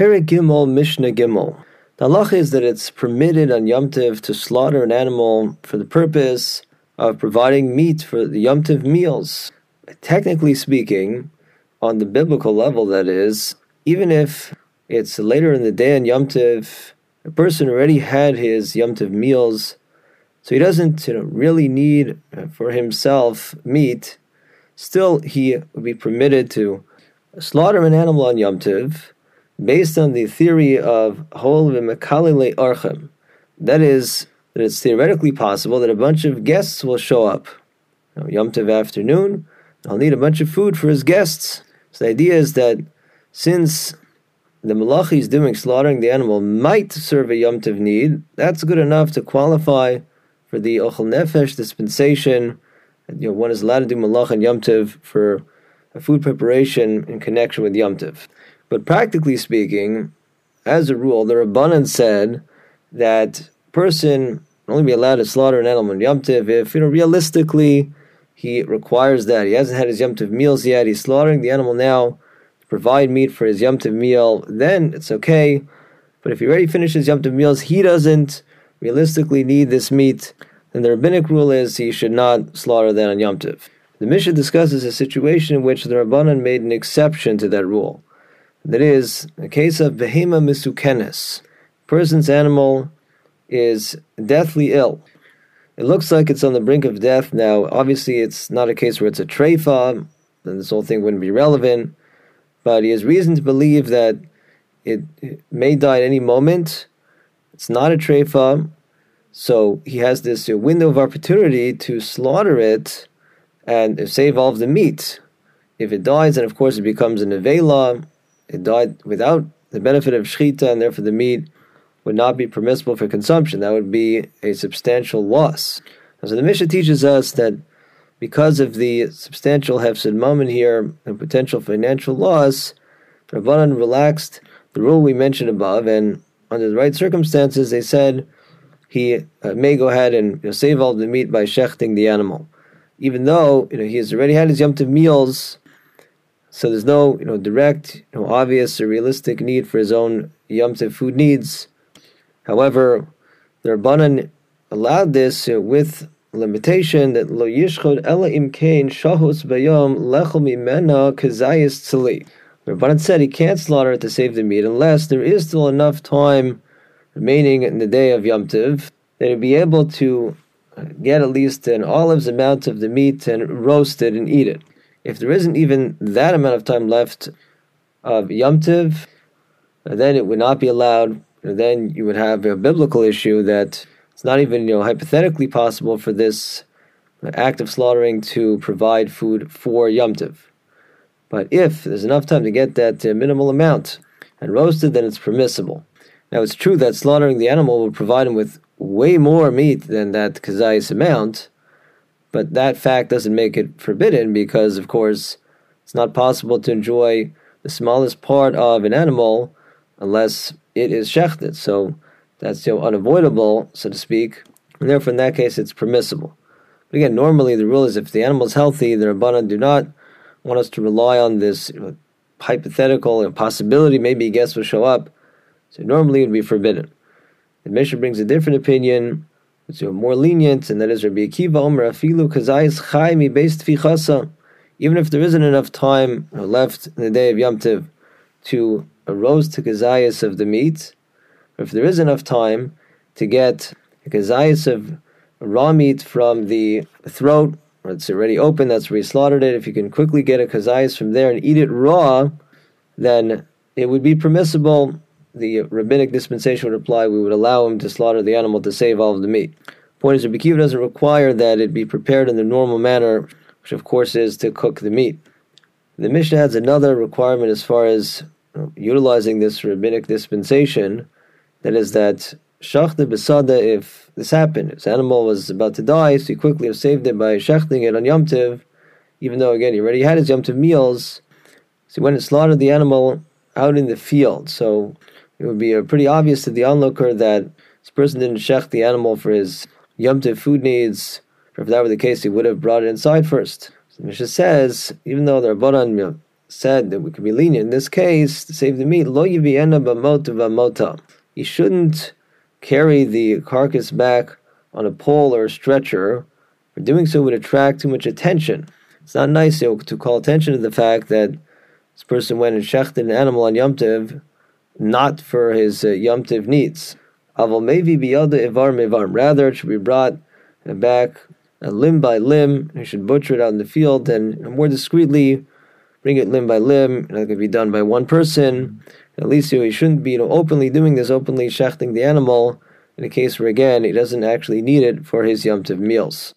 Perek Gimel Mishnah Gimel. The halacha is that it's permitted on Yom Tiv to slaughter an animal for the purpose of providing meat for the Yom Tiv meals. Technically speaking, on the biblical level, that is, even if it's later in the day on Yom Tiv, a person already had his Yom Tiv meals, so he doesn't you know, really need uh, for himself meat, still he would be permitted to slaughter an animal on Yom Tiv based on the theory of hol v'mekalile archem. That is, that it's theoretically possible that a bunch of guests will show up. You Yom Tov afternoon, I'll need a bunch of food for his guests. So the idea is that since the malachi is doing slaughtering the animal might serve a Yom Tov need, that's good enough to qualify for the Ochel Nefesh dispensation. You know, one is allowed to do malach and Yom Tov for a food preparation in connection with Yom Tov. But practically speaking, as a rule, the Rabbanan said that person only be allowed to slaughter an animal on Yom Tov if, you know, realistically he requires that. He hasn't had his Yom Tov meals yet. He's slaughtering the animal now to provide meat for his Yom Tov meal. Then it's okay. But if he already finishes Yom Tov meals, he doesn't realistically need this meat. Then the rabbinic rule is he should not slaughter that on Yom Tov. The Mishnah discusses a situation in which the Rabbanan made an exception to that rule. That is, a case of behema misukenes. Person's animal is deathly ill. It looks like it's on the brink of death now. Obviously, it's not a case where it's a treifa, then this whole thing wouldn't be relevant. But he has reason to believe that it, it may die at any moment. It's not a treifa, so he has this uh, window of opportunity to slaughter it and save all of the meat. If it dies, then of course it becomes an avela, it died without the benefit of shechita, and therefore the meat would not be permissible for consumption. That would be a substantial loss. so the Mishnah teaches us that because of the substantial hefsed mamon here and potential financial loss, Rabbanan relaxed the rule we mentioned above, and under the right circumstances, they said he uh, may go ahead and you know, save all the meat by shechting the animal, even though you know he has already had his yom meals so there's no, you know, direct, know, obvious or realistic need for his own Yom food needs. However, the Rabbanan allowed this with limitation that lo yishchod ela imkain shahus bayom lechel mimena kazayis tzali. The Rabbanan said he can't slaughter it to save the meat unless there is still enough time remaining in the day of Yom that he'd be able to get at least an olive's amount of the meat and roast it and eat it if there isn't even that amount of time left of Yom Tiv, then it would not be allowed. Then you would have a biblical issue that it's not even you know hypothetically possible for this act of slaughtering to provide food for Yom Tiv. But if there's enough time to get that uh, minimal amount and roasted, then it's permissible. Now it's true that slaughtering the animal will provide him with way more meat than that kazayis amount, but that fact doesn't make it forbidden because, of course, it's not possible to enjoy the smallest part of an animal unless it is shechted. So that's know, unavoidable, so to speak. And therefore, in that case, it's permissible. But again, normally the rule is if the animal is healthy, the Rabbanan do not want us to rely on this you know, hypothetical you possibility maybe a guest will show up. So normally it would be forbidden. The Mishnah brings a different opinion it's more lenient, and that is Rabbi Akiva Omer Afilu Kazayis Chai Mi Beis Tfichasa. Even if there isn't enough time left in the day of Yom Tiv to roast the kazayas of the meat, if there is enough time to get a of raw meat from the throat, it's already open, that's where he slaughtered it, if you can quickly get a kazayas from there and eat it raw, then it would be permissible the rabbinic dispensation would apply, we would allow him to slaughter the animal to save all of the meat. Point is, Rabbi Akiva doesn't require that it be prepared in the normal manner, which of course is to cook the meat. The Mishnah adds another requirement as far as utilizing this rabbinic dispensation, that is that shachta besada, if this happened, his animal was about to die, so he quickly saved it by shechting it on Yom Tiv, even though again he already had his Yom Tiv meals, so he went and slaughtered the animal out in the field. So it would be pretty obvious to the onlooker that this person didn't shech the animal for his Yom food needs. If that were the case, he would have brought it inside first. So Mishnah says, even though the Rabbanan said that we could be lenient in this case to save the meat. Lo mota. You shouldn't carry the carcass back on a pole or a stretcher. For doing so would attract too much attention. It's not nice you know, to call attention to the fact that this person went and shechted an animal on Yom Tiv, not for his uh, Yom needs. Aval mevi biyada ivar mevar. Rather, it should be brought back uh, limb by limb. You should butcher it out in the field and more discreetly bring it limb by limb. It could be done by one person. At least he shouldn't be you know, openly doing this, openly shechting the animal in a case where again he doesn't actually need it for his Yom Tiv meals.